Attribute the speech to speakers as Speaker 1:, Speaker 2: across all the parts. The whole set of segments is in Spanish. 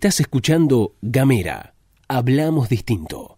Speaker 1: Estás escuchando Gamera. Hablamos distinto.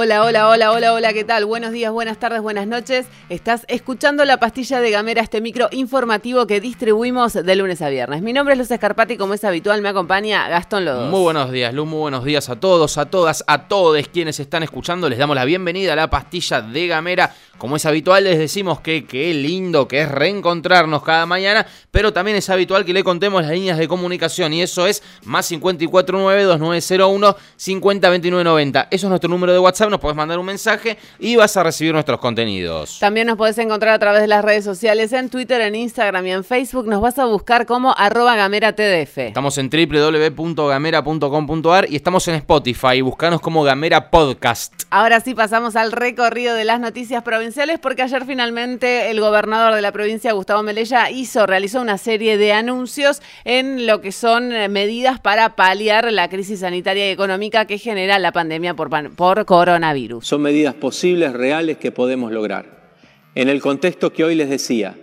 Speaker 2: Hola, hola, hola, hola, hola, ¿qué tal? Buenos días, buenas tardes, buenas noches. Estás escuchando la pastilla de Gamera, este micro informativo que distribuimos de lunes a viernes. Mi nombre es Luz Escarpati, como es habitual, me acompaña Gastón Lodos.
Speaker 3: Muy buenos días, Luz, muy buenos días a todos, a todas, a todos quienes están escuchando. Les damos la bienvenida a la pastilla de Gamera. Como es habitual, les decimos que qué lindo que es reencontrarnos cada mañana, pero también es habitual que le contemos las líneas de comunicación y eso es más 549-2901-502990. Eso es nuestro número de WhatsApp, nos puedes mandar un mensaje y vas a recibir nuestros contenidos.
Speaker 2: También nos podés encontrar a través de las redes sociales, en Twitter, en Instagram y en Facebook. Nos vas a buscar como arroba gamera tdf.
Speaker 3: Estamos en www.gamera.com.ar y estamos en Spotify. Buscanos como Gamera Podcast.
Speaker 2: Ahora sí pasamos al recorrido de las noticias provinciales porque ayer finalmente el gobernador de la provincia, Gustavo Melella, hizo, realizó una serie de anuncios en lo que son eh, medidas para paliar la crisis sanitaria y económica que genera la pandemia por, por coronavirus.
Speaker 4: Son medidas posibles, reales, que podemos lograr. En el contexto que hoy les decía,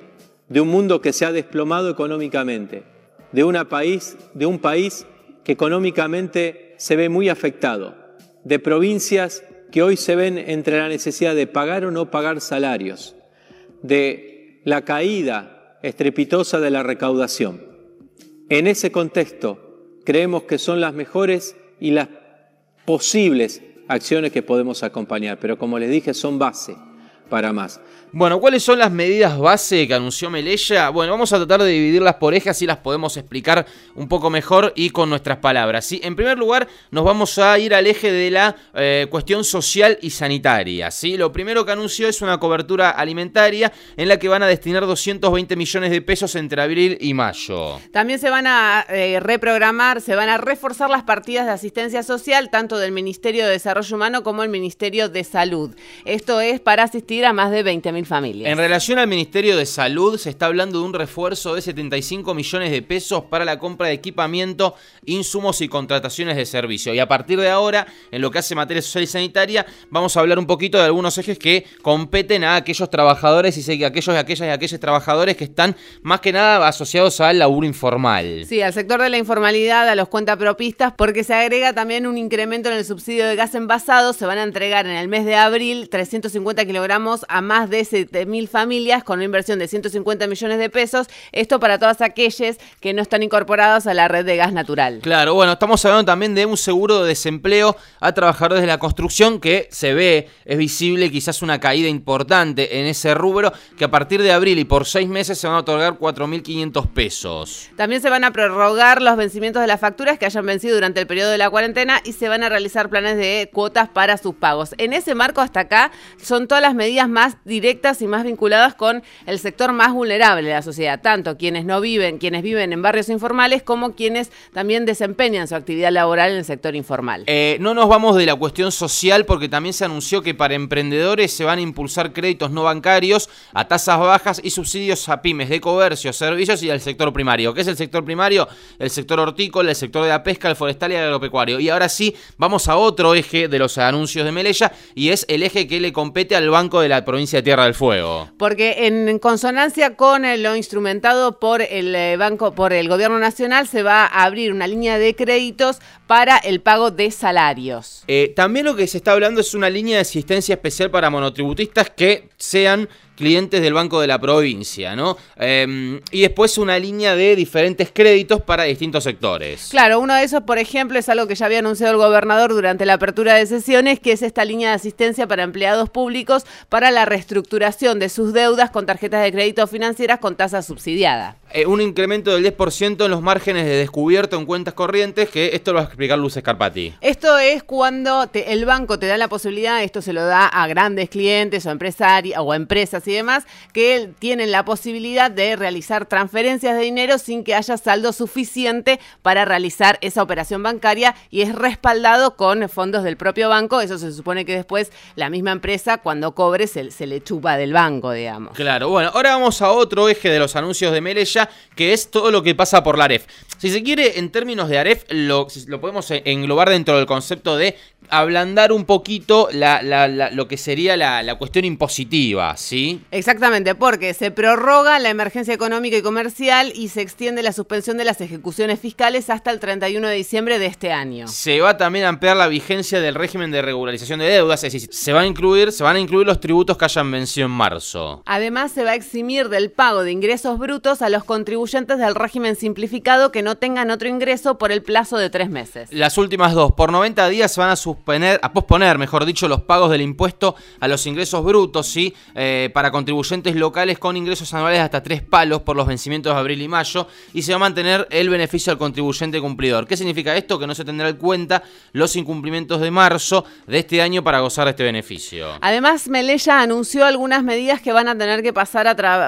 Speaker 4: de un mundo que se ha desplomado económicamente, de, una país, de un país que económicamente se ve muy afectado, de provincias que hoy se ven entre la necesidad de pagar o no pagar salarios, de la caída estrepitosa de la recaudación. En ese contexto, creemos que son las mejores y las posibles acciones que podemos acompañar, pero como les dije, son base para más.
Speaker 3: Bueno, ¿cuáles son las medidas base que anunció Melella? Bueno, vamos a tratar de dividirlas por ejes, así las podemos explicar un poco mejor y con nuestras palabras. ¿sí? En primer lugar, nos vamos a ir al eje de la eh, cuestión social y sanitaria. ¿sí? Lo primero que anunció es una cobertura alimentaria en la que van a destinar 220 millones de pesos entre abril y mayo.
Speaker 2: También se van a eh, reprogramar, se van a reforzar las partidas de asistencia social, tanto del Ministerio de Desarrollo Humano como el Ministerio de Salud. Esto es para asistir a más de 20.000 familias.
Speaker 3: En relación al Ministerio de Salud, se está hablando de un refuerzo de 75 millones de pesos para la compra de equipamiento, insumos y contrataciones de servicio. Y a partir de ahora, en lo que hace materia social y sanitaria, vamos a hablar un poquito de algunos ejes que competen a aquellos trabajadores y aquellos y aquellas y aquellos trabajadores que están más que nada asociados al laburo informal.
Speaker 2: Sí, al sector de la informalidad, a los cuentapropistas, porque se agrega también un incremento en el subsidio de gas envasado. Se van a entregar en el mes de abril 350 kilogramos a más de mil familias con una inversión de 150 millones de pesos. Esto para todas aquellas que no están incorporados a la red de gas natural.
Speaker 3: Claro, bueno, estamos hablando también de un seguro de desempleo a trabajadores de la construcción que se ve, es visible quizás una caída importante en ese rubro, que a partir de abril y por seis meses se van a otorgar 4.500 pesos.
Speaker 2: También se van a prorrogar los vencimientos de las facturas que hayan vencido durante el periodo de la cuarentena y se van a realizar planes de cuotas para sus pagos. En ese marco hasta acá son todas las medidas más directas y más vinculadas con el sector más vulnerable de la sociedad, tanto quienes no viven, quienes viven en barrios informales, como quienes también desempeñan su actividad laboral en el sector informal.
Speaker 3: Eh, no nos vamos de la cuestión social porque también se anunció que para emprendedores se van a impulsar créditos no bancarios a tasas bajas y subsidios a pymes de comercio, servicios y al sector primario. ¿Qué es el sector primario? El sector hortícola, el sector de la pesca, el forestal y el agropecuario. Y ahora sí, vamos a otro eje de los anuncios de Melella y es el eje que le compete al Banco de la Provincia de Tierra del fuego.
Speaker 2: Porque en consonancia con lo instrumentado por el eh, banco, por el gobierno nacional, se va a abrir una línea de créditos para el pago de salarios.
Speaker 3: Eh, también lo que se está hablando es una línea de asistencia especial para monotributistas que sean clientes del Banco de la Provincia, ¿no? Em, y después una línea de diferentes créditos para distintos sectores.
Speaker 2: Claro, uno de esos, por ejemplo, es algo que ya había anunciado el gobernador durante la apertura de sesiones, que es esta línea de asistencia para empleados públicos para la reestructuración de sus deudas con tarjetas de crédito financieras con tasa subsidiada.
Speaker 3: Eh, un incremento del 10% en los márgenes de descubierto en cuentas corrientes, que esto lo va a explicar Luz Escarpati.
Speaker 2: Esto es cuando el banco te da la posibilidad, esto se lo da a grandes clientes o empresarios o empresas y demás que tienen la posibilidad de realizar transferencias de dinero sin que haya saldo suficiente para realizar esa operación bancaria y es respaldado con fondos del propio banco. Eso se supone que después la misma empresa cuando cobre se, le chupa del banco, digamos.
Speaker 3: Claro, bueno, ahora vamos a otro eje de los anuncios de Melella, que es todo lo que pasa por la AREF. Si se quiere, en términos de AREF, lo, lo podemos englobar dentro del concepto de ablandar un poquito lo que sería la cuestión impositiva, ¿sí?
Speaker 2: Exactamente, porque se prorroga la emergencia económica y comercial y se extiende la suspensión de las ejecuciones fiscales hasta el 31 de diciembre de este año.
Speaker 3: Se va también a ampliar la vigencia del régimen de regularización de deudas, es decir, se van a incluir, se van a incluir los tributos que hayan vencido en marzo.
Speaker 2: Además, se va a eximir del pago de ingresos brutos a los contribuyentes del régimen simplificado que no tengan otro ingreso por el plazo de tres meses.
Speaker 3: Las últimas dos, por 90 días se van a suspender, a posponer, mejor dicho, los pagos del impuesto a los ingresos brutos, ¿sí? Eh, para contribuyentes locales con ingresos anuales hasta tres palos por los vencimientos de abril y mayo, y se va a mantener el beneficio al contribuyente cumplidor. ¿Qué significa esto? Que no se tendrá en cuenta los incumplimientos de marzo de este año para gozar de este beneficio.
Speaker 2: Además, Melella anunció algunas medidas que van a tener que pasar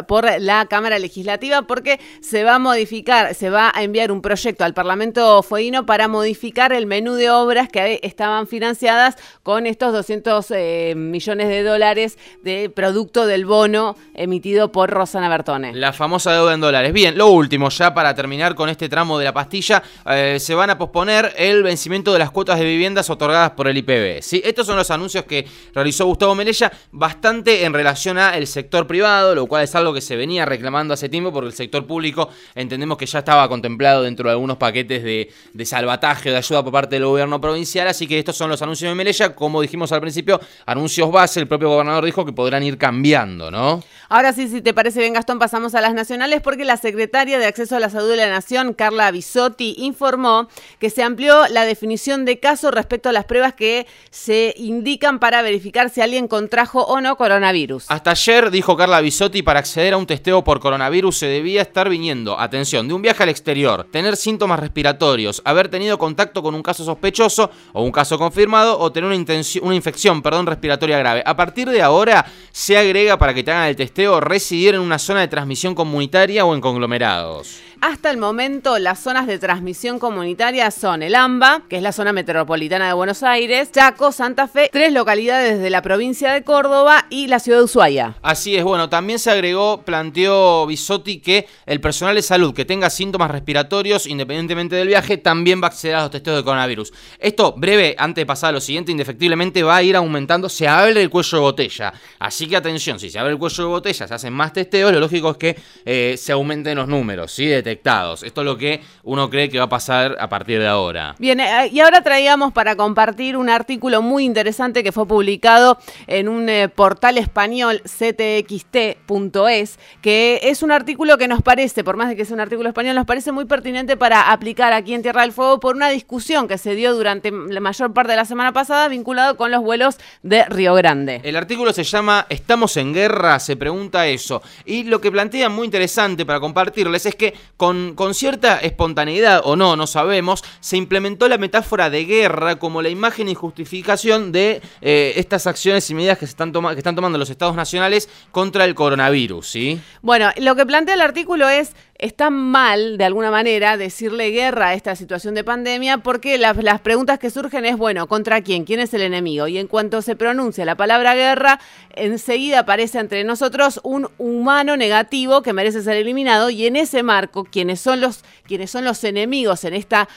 Speaker 2: por la Cámara Legislativa porque se va a modificar, se va a enviar un proyecto al Parlamento Fueguino para modificar el menú de obras que estaban financiadas con estos 200 eh, millones de dólares de producto del bono emitido por Rosana Bertone.
Speaker 3: La famosa deuda en dólares. Bien, lo último, ya para terminar con este tramo de la pastilla, eh, se van a posponer el vencimiento de las cuotas de viviendas otorgadas por el IPB. ¿sí? Estos son los anuncios que realizó Gustavo Melella, bastante en relación al sector privado, lo cual es algo que se venía reclamando hace tiempo porque el sector público entendemos que ya estaba contemplado dentro de algunos paquetes de, de salvataje, de ayuda por parte del gobierno provincial, así que estos son los anuncios de Melella, como dijimos al principio, anuncios base, el propio gobernador dijo que podrán ir cambiando, ¿no?
Speaker 2: Ahora sí, si te parece bien Gastón, pasamos a las nacionales porque la secretaria de Acceso a la Salud de la Nación, Carla Bisotti, informó que se amplió la definición de caso respecto a las pruebas que se indican para verificar si alguien contrajo o no coronavirus.
Speaker 3: Hasta ayer, dijo Carla Bisotti, para acceder a un testeo por coronavirus se debía estar viniendo, atención, de un viaje al exterior, tener síntomas respiratorios, haber tenido contacto con un caso sospechoso o un caso confirmado o tener una, una infección perdón, respiratoria grave. A partir de ahora se agrega para que te hagan el testeo residir en una zona de transmisión comunitaria o en conglomerados.
Speaker 2: Hasta el momento, las zonas de transmisión comunitaria son el AMBA, que es la zona metropolitana de Buenos Aires, Chaco, Santa Fe, tres localidades de la provincia de Córdoba y la ciudad de Ushuaia.
Speaker 3: Así es, bueno, también se agregó, planteó Bisotti que el personal de salud que tenga síntomas respiratorios, independientemente del viaje, también va a acceder a los testeos de coronavirus. Esto, breve, antes de pasar a lo siguiente, indefectiblemente va a ir aumentando, se abre el cuello de botella. Así que atención, si se abre el cuello de botella, se hacen más testeos, lo lógico es que eh, se aumenten los números, ¿sí? Detectados. Esto es lo que uno cree que va a pasar a partir de ahora.
Speaker 2: Bien, eh, y ahora traíamos para compartir un artículo muy interesante que fue publicado en un eh, portal español ctxt.es, que es un artículo que nos parece, por más de que sea un artículo español, nos parece muy pertinente para aplicar aquí en Tierra del Fuego por una discusión que se dio durante la mayor parte de la semana pasada vinculado con los vuelos de Río Grande.
Speaker 3: El artículo se llama ¿Estamos en guerra? Se pregunta eso. Y lo que plantea muy interesante para compartirles es que con, cierta espontaneidad o no, no sabemos, se implementó la metáfora de guerra como la imagen y justificación de eh, estas acciones y medidas que, se están que están tomando los estados nacionales contra el coronavirus, ¿sí?
Speaker 2: Bueno, lo que plantea el artículo es está mal, de alguna manera, decirle guerra a esta situación de pandemia porque las, preguntas que surgen es, bueno, ¿contra quién? ¿Quién es el enemigo? Y en cuanto se pronuncia la palabra guerra, enseguida aparece entre nosotros un humano negativo que merece ser eliminado y en ese marco, quienes son los, quienes son los enemigos en esta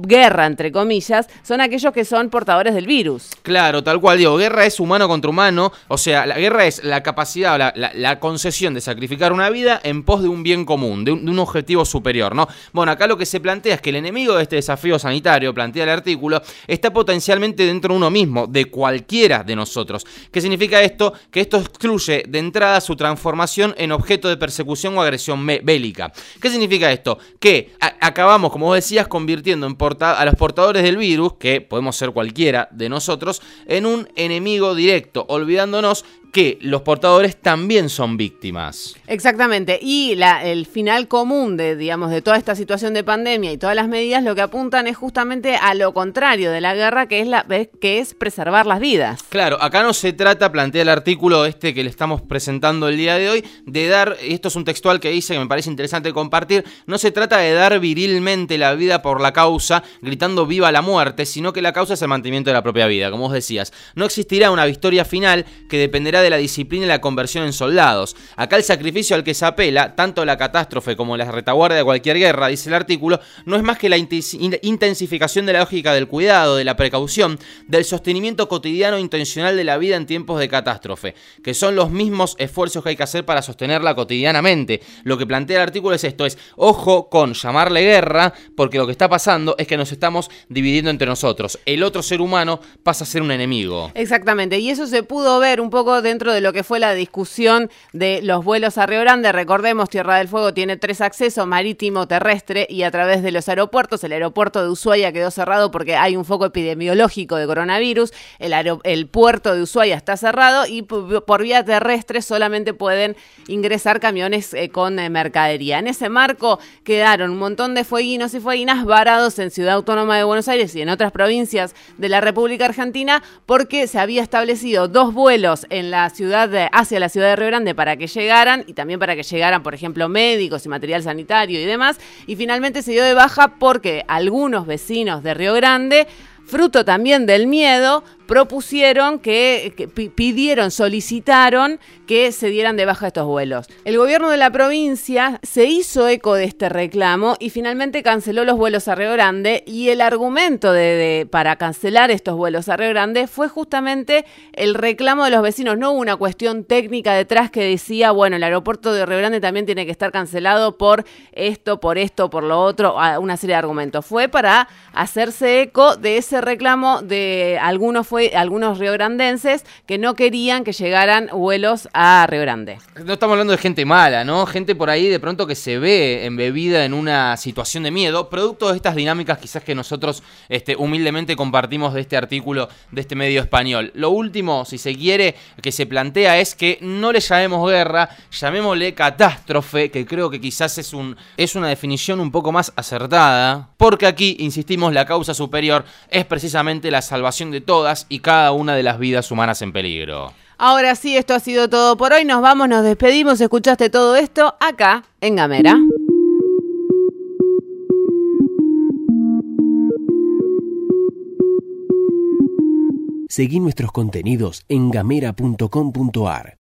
Speaker 2: guerra, entre comillas, son aquellos que son portadores del virus.
Speaker 3: Claro, tal cual, digo, guerra es humano contra humano, o sea, la guerra es la capacidad, la, la, concesión de sacrificar una vida en pos de un bien común, de un, objetivo superior, ¿no? Bueno, acá lo que se plantea es que el enemigo de este desafío sanitario, plantea el artículo, está potencialmente dentro de uno mismo, de cualquiera de nosotros. ¿Qué significa esto? Que esto excluye de entrada su transformación en objeto de persecución o agresión bélica. ¿Qué significa esto? Que acabamos, como vos decías, convirtiendo en a los portadores del virus, que podemos ser cualquiera de nosotros, en un enemigo directo, olvidándonos que los portadores también son víctimas.
Speaker 2: Exactamente, y la, el final común de, digamos, de toda esta situación de pandemia y todas las medidas lo que apuntan es justamente a lo contrario de la guerra, que es, la, que es preservar las vidas.
Speaker 3: Claro, acá no se trata, plantea el artículo este que le estamos presentando el día de hoy, de dar, esto es un textual que dice que me parece interesante compartir, no se trata de dar virilmente la vida por la causa, gritando viva la muerte, sino que la causa es el mantenimiento de la propia vida, como vos decías. No existirá una victoria final que dependerá de la disciplina y la conversión en soldados. Acá el sacrificio al que se apela, tanto la catástrofe como la retaguardia de cualquier guerra, dice el artículo, no es más que la intensificación de la lógica del cuidado, de la precaución, del sostenimiento cotidiano e intencional de la vida en tiempos de catástrofe, que son los mismos esfuerzos que hay que hacer para sostenerla cotidianamente. Lo que plantea el artículo es esto, es ojo con llamarle guerra, porque lo que está pasando es que nos estamos dividiendo entre nosotros. El otro ser humano pasa a ser un enemigo.
Speaker 2: Exactamente, y eso se pudo ver un poco dentro de lo que fue la discusión de los vuelos a Río Grande. Recordemos, Tierra del Fuego tiene tres accesos, marítimo, terrestre y a través de los aeropuertos. El aeropuerto de Ushuaia quedó cerrado porque hay un foco epidemiológico de coronavirus. El, el puerto de Ushuaia está cerrado y por vía terrestre solamente pueden ingresar camiones eh, con eh, mercadería. En ese marco quedaron un montón de fueguinos y fueguinas varados en Ciudad Autónoma de Buenos Aires y en otras provincias de la República Argentina porque se había establecido dos vuelos en la ciudad de, hacia la ciudad de Río Grande para que llegaran y también para que llegaran, por ejemplo, médicos y material sanitario y demás. Y finalmente se dio de baja porque algunos vecinos de Río Grande fruto también del miedo, propusieron que, pidieron, solicitaron que se dieran de baja estos vuelos. El gobierno de la provincia se hizo eco de este reclamo y finalmente canceló los vuelos a Río Grande y el argumento de, para cancelar estos vuelos a Río Grande fue justamente el reclamo de los vecinos. No hubo una cuestión técnica detrás que decía, bueno, el aeropuerto de Río Grande también tiene que estar cancelado por esto, por esto, por lo otro, una serie de argumentos. Fue para hacerse eco de ese reclamo de algunos algunos riograndenses que no querían que llegaran vuelos a Río Grande.
Speaker 3: No estamos hablando de gente mala, ¿no? Gente por ahí de pronto que se ve embebida en una situación de miedo, producto de estas dinámicas quizás que nosotros este, humildemente compartimos de este artículo de este medio español. Lo último, si se quiere, que se plantea es que no le llamemos guerra, llamémosle catástrofe, que creo que quizás es, un, es una definición un poco más acertada, porque aquí, insistimos, la causa superior es precisamente la salvación de todas y cada una de las vidas humanas en peligro.
Speaker 2: Ahora sí, esto ha sido todo por hoy. Nos vamos, nos despedimos. Escuchaste todo esto acá en Gamera.
Speaker 1: Seguí nuestros contenidos en gamera.com.ar.